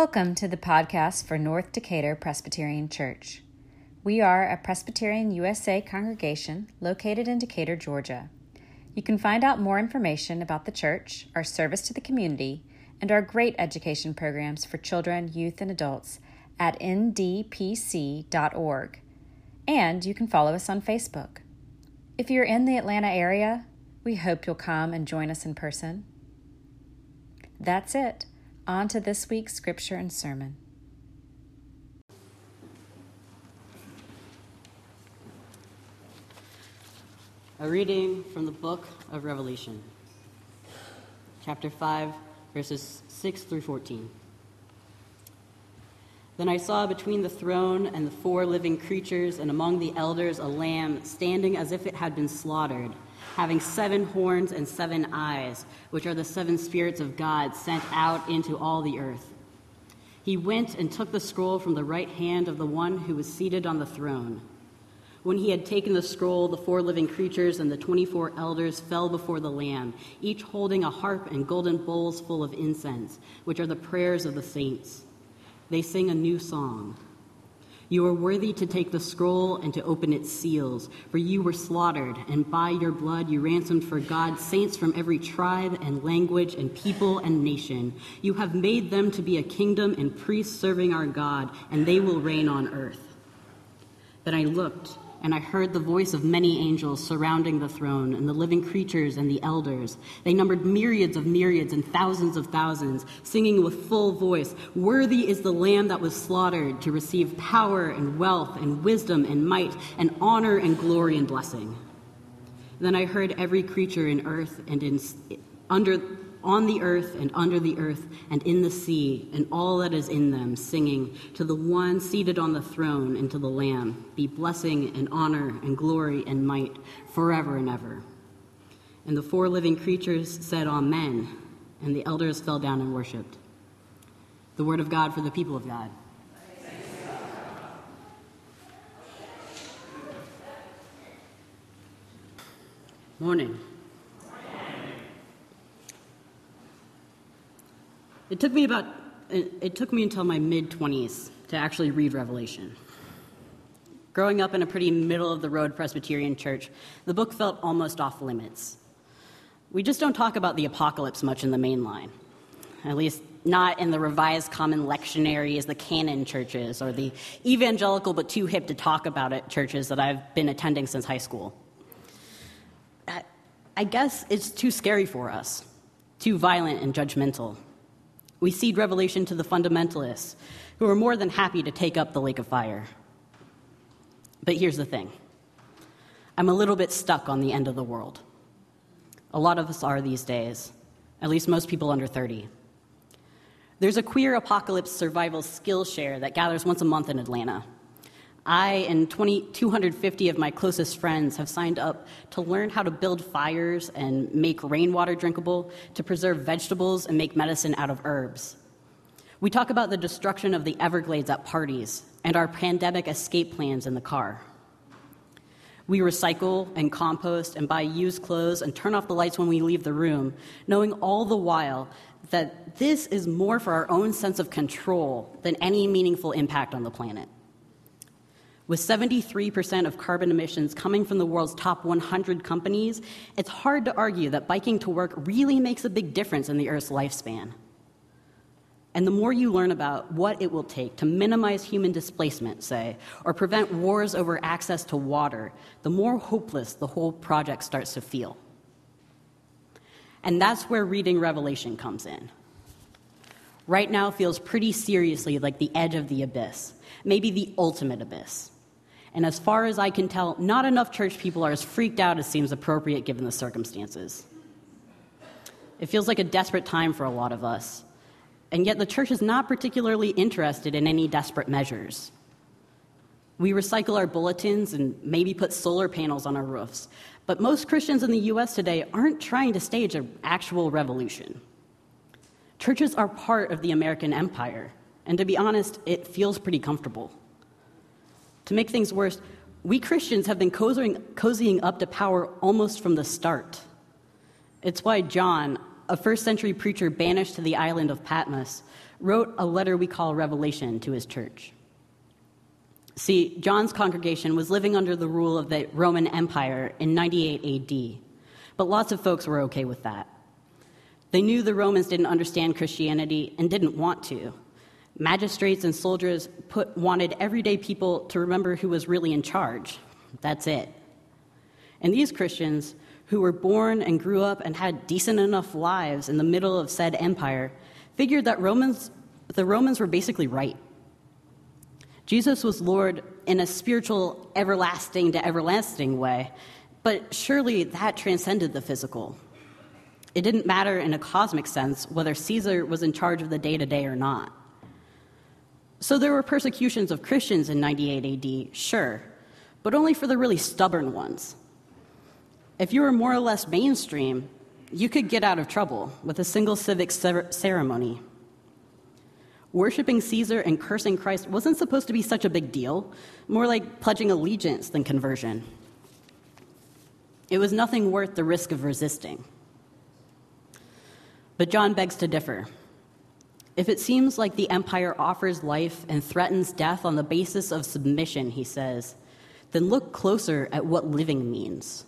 Welcome to the podcast for North Decatur Presbyterian Church. We are a Presbyterian USA congregation located in Decatur, Georgia. You can find out more information about the church, our service to the community, and our great education programs for children, youth, and adults at ndpc.org. And you can follow us on Facebook. If you're in the Atlanta area, we hope you'll come and join us in person. That's it. On to this week's scripture and sermon. A reading from the book of Revelation, chapter 5, verses 6 through 14. Then I saw between the throne and the four living creatures and among the elders a lamb standing as if it had been slaughtered having seven horns and seven eyes, which are the seven spirits of God sent out into all the earth. He went and took the scroll from the right hand of the one who was seated on the throne. When he had taken the scroll, the four living creatures and the 24 elders fell before the Lamb, each holding a harp and golden bowls full of incense, which are the prayers of the saints. They sing a new song. You are worthy to take the scroll and to open its seals, for you were slaughtered, and by your blood you ransomed for God saints from every tribe and language and people and nation. You have made them to be a kingdom and priests serving our God, and they will reign on earth. Then I looked and I heard the voice of many angels surrounding the throne, and the living creatures and the elders. They numbered myriads of myriads and thousands of thousands, singing with full voice Worthy is the Lamb that was slaughtered to receive power and wealth and wisdom and might and honor and glory and blessing. Then I heard every creature in earth and in, under on the earth and under the earth and in the sea and all that is in them, singing to the one seated on the throne and to the Lamb, be blessing and honor and glory and might forever and ever. And the four living creatures said, Amen, and the elders fell down and worshiped. The word of God for the people of God. Morning. It took me about it took me until my mid 20s to actually read Revelation. Growing up in a pretty middle of the road Presbyterian church, the book felt almost off limits. We just don't talk about the apocalypse much in the main line. At least not in the Revised Common Lectionaries, the canon churches, or the evangelical but too hip to talk about it churches that I've been attending since high school. I guess it's too scary for us, too violent and judgmental. We cede revelation to the fundamentalists, who are more than happy to take up the lake of fire. But here's the thing I'm a little bit stuck on the end of the world. A lot of us are these days, at least most people under 30. There's a queer apocalypse survival Skillshare that gathers once a month in Atlanta. I and 20, 250 of my closest friends have signed up to learn how to build fires and make rainwater drinkable, to preserve vegetables and make medicine out of herbs. We talk about the destruction of the Everglades at parties and our pandemic escape plans in the car. We recycle and compost and buy used clothes and turn off the lights when we leave the room, knowing all the while that this is more for our own sense of control than any meaningful impact on the planet. With 73% of carbon emissions coming from the world's top 100 companies, it's hard to argue that biking to work really makes a big difference in the Earth's lifespan. And the more you learn about what it will take to minimize human displacement, say, or prevent wars over access to water, the more hopeless the whole project starts to feel. And that's where reading Revelation comes in. Right now feels pretty seriously like the edge of the abyss, maybe the ultimate abyss. And as far as I can tell, not enough church people are as freaked out as seems appropriate given the circumstances. It feels like a desperate time for a lot of us. And yet the church is not particularly interested in any desperate measures. We recycle our bulletins and maybe put solar panels on our roofs. But most Christians in the US today aren't trying to stage an actual revolution. Churches are part of the American empire. And to be honest, it feels pretty comfortable. To make things worse, we Christians have been cozying, cozying up to power almost from the start. It's why John, a first century preacher banished to the island of Patmos, wrote a letter we call Revelation to his church. See, John's congregation was living under the rule of the Roman Empire in 98 AD, but lots of folks were okay with that. They knew the Romans didn't understand Christianity and didn't want to. Magistrates and soldiers put, wanted everyday people to remember who was really in charge. That's it. And these Christians, who were born and grew up and had decent enough lives in the middle of said empire, figured that Romans, the Romans were basically right. Jesus was Lord in a spiritual, everlasting to everlasting way, but surely that transcended the physical. It didn't matter in a cosmic sense whether Caesar was in charge of the day to day or not. So there were persecutions of Christians in 98 AD, sure, but only for the really stubborn ones. If you were more or less mainstream, you could get out of trouble with a single civic ceremony. Worshipping Caesar and cursing Christ wasn't supposed to be such a big deal, more like pledging allegiance than conversion. It was nothing worth the risk of resisting. But John begs to differ. If it seems like the empire offers life and threatens death on the basis of submission, he says, then look closer at what living means.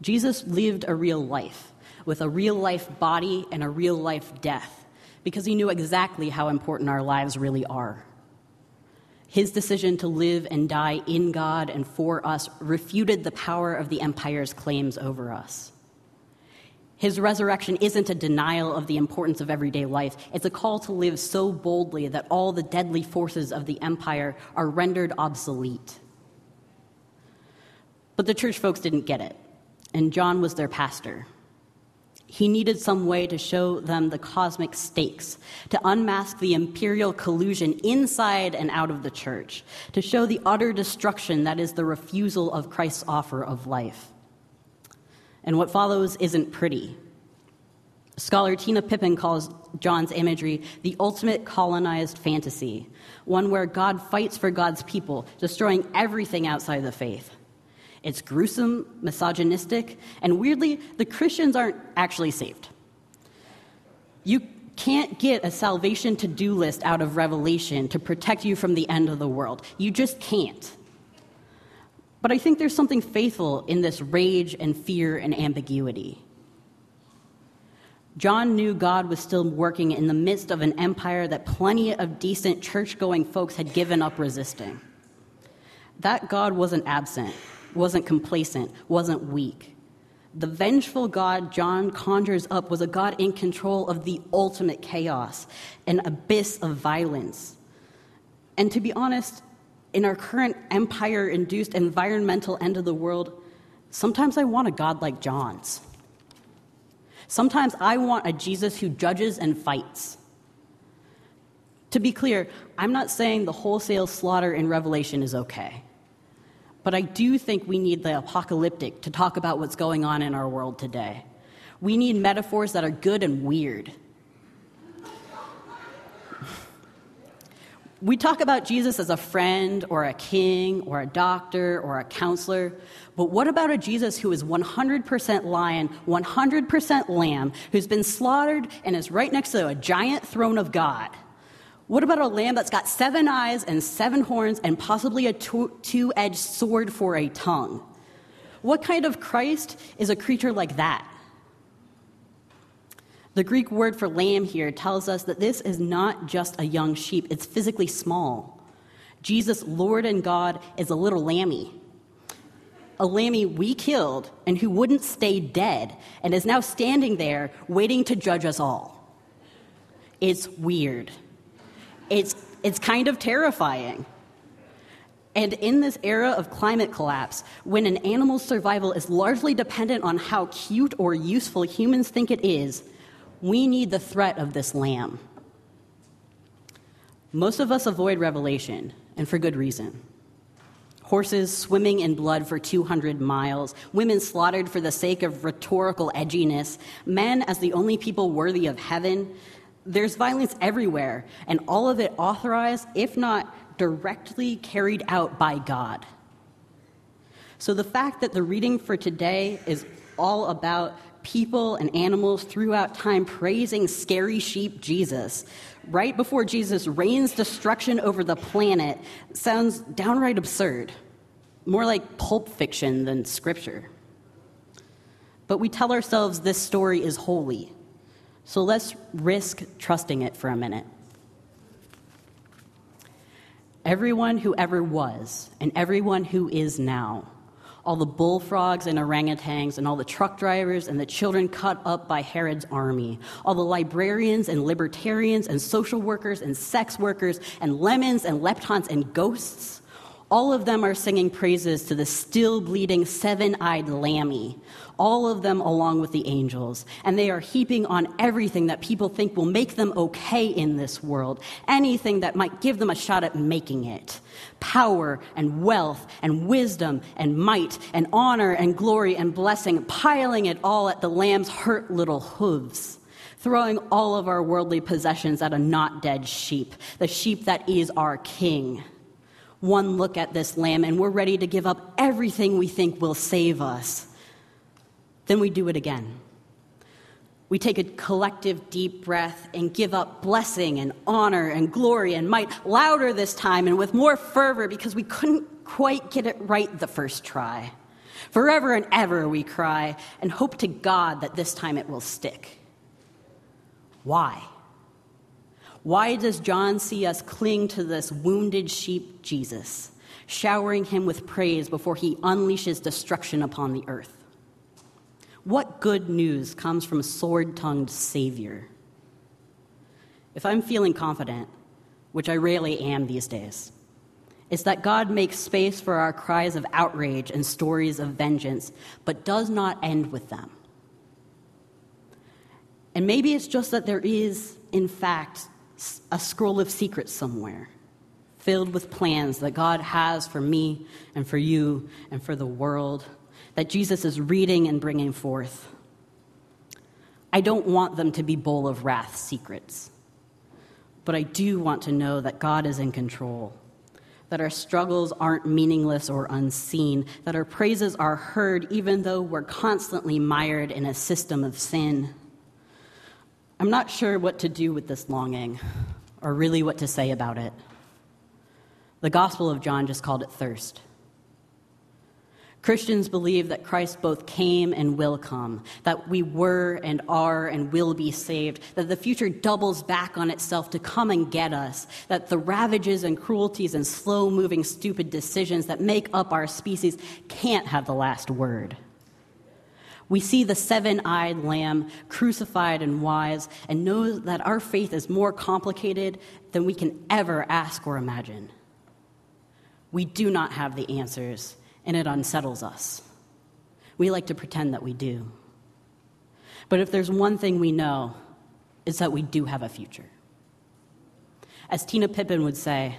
Jesus lived a real life with a real life body and a real life death because he knew exactly how important our lives really are. His decision to live and die in God and for us refuted the power of the empire's claims over us. His resurrection isn't a denial of the importance of everyday life. It's a call to live so boldly that all the deadly forces of the empire are rendered obsolete. But the church folks didn't get it, and John was their pastor. He needed some way to show them the cosmic stakes, to unmask the imperial collusion inside and out of the church, to show the utter destruction that is the refusal of Christ's offer of life and what follows isn't pretty. Scholar Tina Pippin calls John's imagery the ultimate colonized fantasy, one where God fights for God's people, destroying everything outside the faith. It's gruesome, misogynistic, and weirdly, the Christians aren't actually saved. You can't get a salvation to do list out of Revelation to protect you from the end of the world. You just can't. But I think there's something faithful in this rage and fear and ambiguity. John knew God was still working in the midst of an empire that plenty of decent church going folks had given up resisting. That God wasn't absent, wasn't complacent, wasn't weak. The vengeful God John conjures up was a God in control of the ultimate chaos, an abyss of violence. And to be honest, in our current empire induced environmental end of the world, sometimes I want a God like John's. Sometimes I want a Jesus who judges and fights. To be clear, I'm not saying the wholesale slaughter in Revelation is okay. But I do think we need the apocalyptic to talk about what's going on in our world today. We need metaphors that are good and weird. We talk about Jesus as a friend or a king or a doctor or a counselor, but what about a Jesus who is 100% lion, 100% lamb, who's been slaughtered and is right next to a giant throne of God? What about a lamb that's got seven eyes and seven horns and possibly a two edged sword for a tongue? What kind of Christ is a creature like that? The Greek word for lamb here tells us that this is not just a young sheep, it's physically small. Jesus, Lord and God, is a little lammy. A lammy we killed and who wouldn't stay dead and is now standing there waiting to judge us all. It's weird. It's, it's kind of terrifying. And in this era of climate collapse, when an animal's survival is largely dependent on how cute or useful humans think it is, we need the threat of this lamb. Most of us avoid Revelation, and for good reason. Horses swimming in blood for 200 miles, women slaughtered for the sake of rhetorical edginess, men as the only people worthy of heaven. There's violence everywhere, and all of it authorized, if not directly carried out by God. So the fact that the reading for today is all about people and animals throughout time praising scary sheep Jesus right before Jesus rains destruction over the planet sounds downright absurd, more like pulp fiction than scripture. But we tell ourselves this story is holy, so let's risk trusting it for a minute. Everyone who ever was, and everyone who is now, all the bullfrogs and orangutans, and all the truck drivers and the children cut up by Herod's army, all the librarians and libertarians and social workers and sex workers and lemons and leptons and ghosts, all of them are singing praises to the still bleeding seven eyed lammy, all of them along with the angels. And they are heaping on everything that people think will make them okay in this world, anything that might give them a shot at making it. Power and wealth and wisdom and might and honor and glory and blessing, piling it all at the lamb's hurt little hooves. Throwing all of our worldly possessions at a not dead sheep, the sheep that is our king one look at this lamb and we're ready to give up everything we think will save us, then we do it again. We take a collective deep breath and give up blessing and honor and glory and might louder this time and with more fervor because we couldn't quite get it right the first try. Forever and ever we cry and hope to God that this time it will stick. Why? Why does John see us cling to this wounded sheep, Jesus, showering him with praise before he unleashes destruction upon the earth? What good news comes from a sword tongued Savior? If I'm feeling confident, which I rarely am these days, it's that God makes space for our cries of outrage and stories of vengeance, but does not end with them. And maybe it's just that there is, in fact, a scroll of secrets somewhere filled with plans that God has for me and for you and for the world that Jesus is reading and bringing forth. I don't want them to be bowl of wrath secrets, but I do want to know that God is in control, that our struggles aren't meaningless or unseen, that our praises are heard even though we're constantly mired in a system of sin. I'm not sure what to do with this longing, or really what to say about it. The Gospel of John just called it thirst. Christians believe that Christ both came and will come, that we were and are and will be saved, that the future doubles back on itself to come and get us, that the ravages and cruelties and slow moving, stupid decisions that make up our species can't have the last word. We see the seven eyed lamb crucified and wise and know that our faith is more complicated than we can ever ask or imagine. We do not have the answers, and it unsettles us. We like to pretend that we do. But if there's one thing we know, it's that we do have a future. As Tina Pippin would say,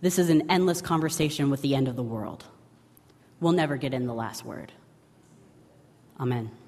this is an endless conversation with the end of the world. We'll never get in the last word. Amen.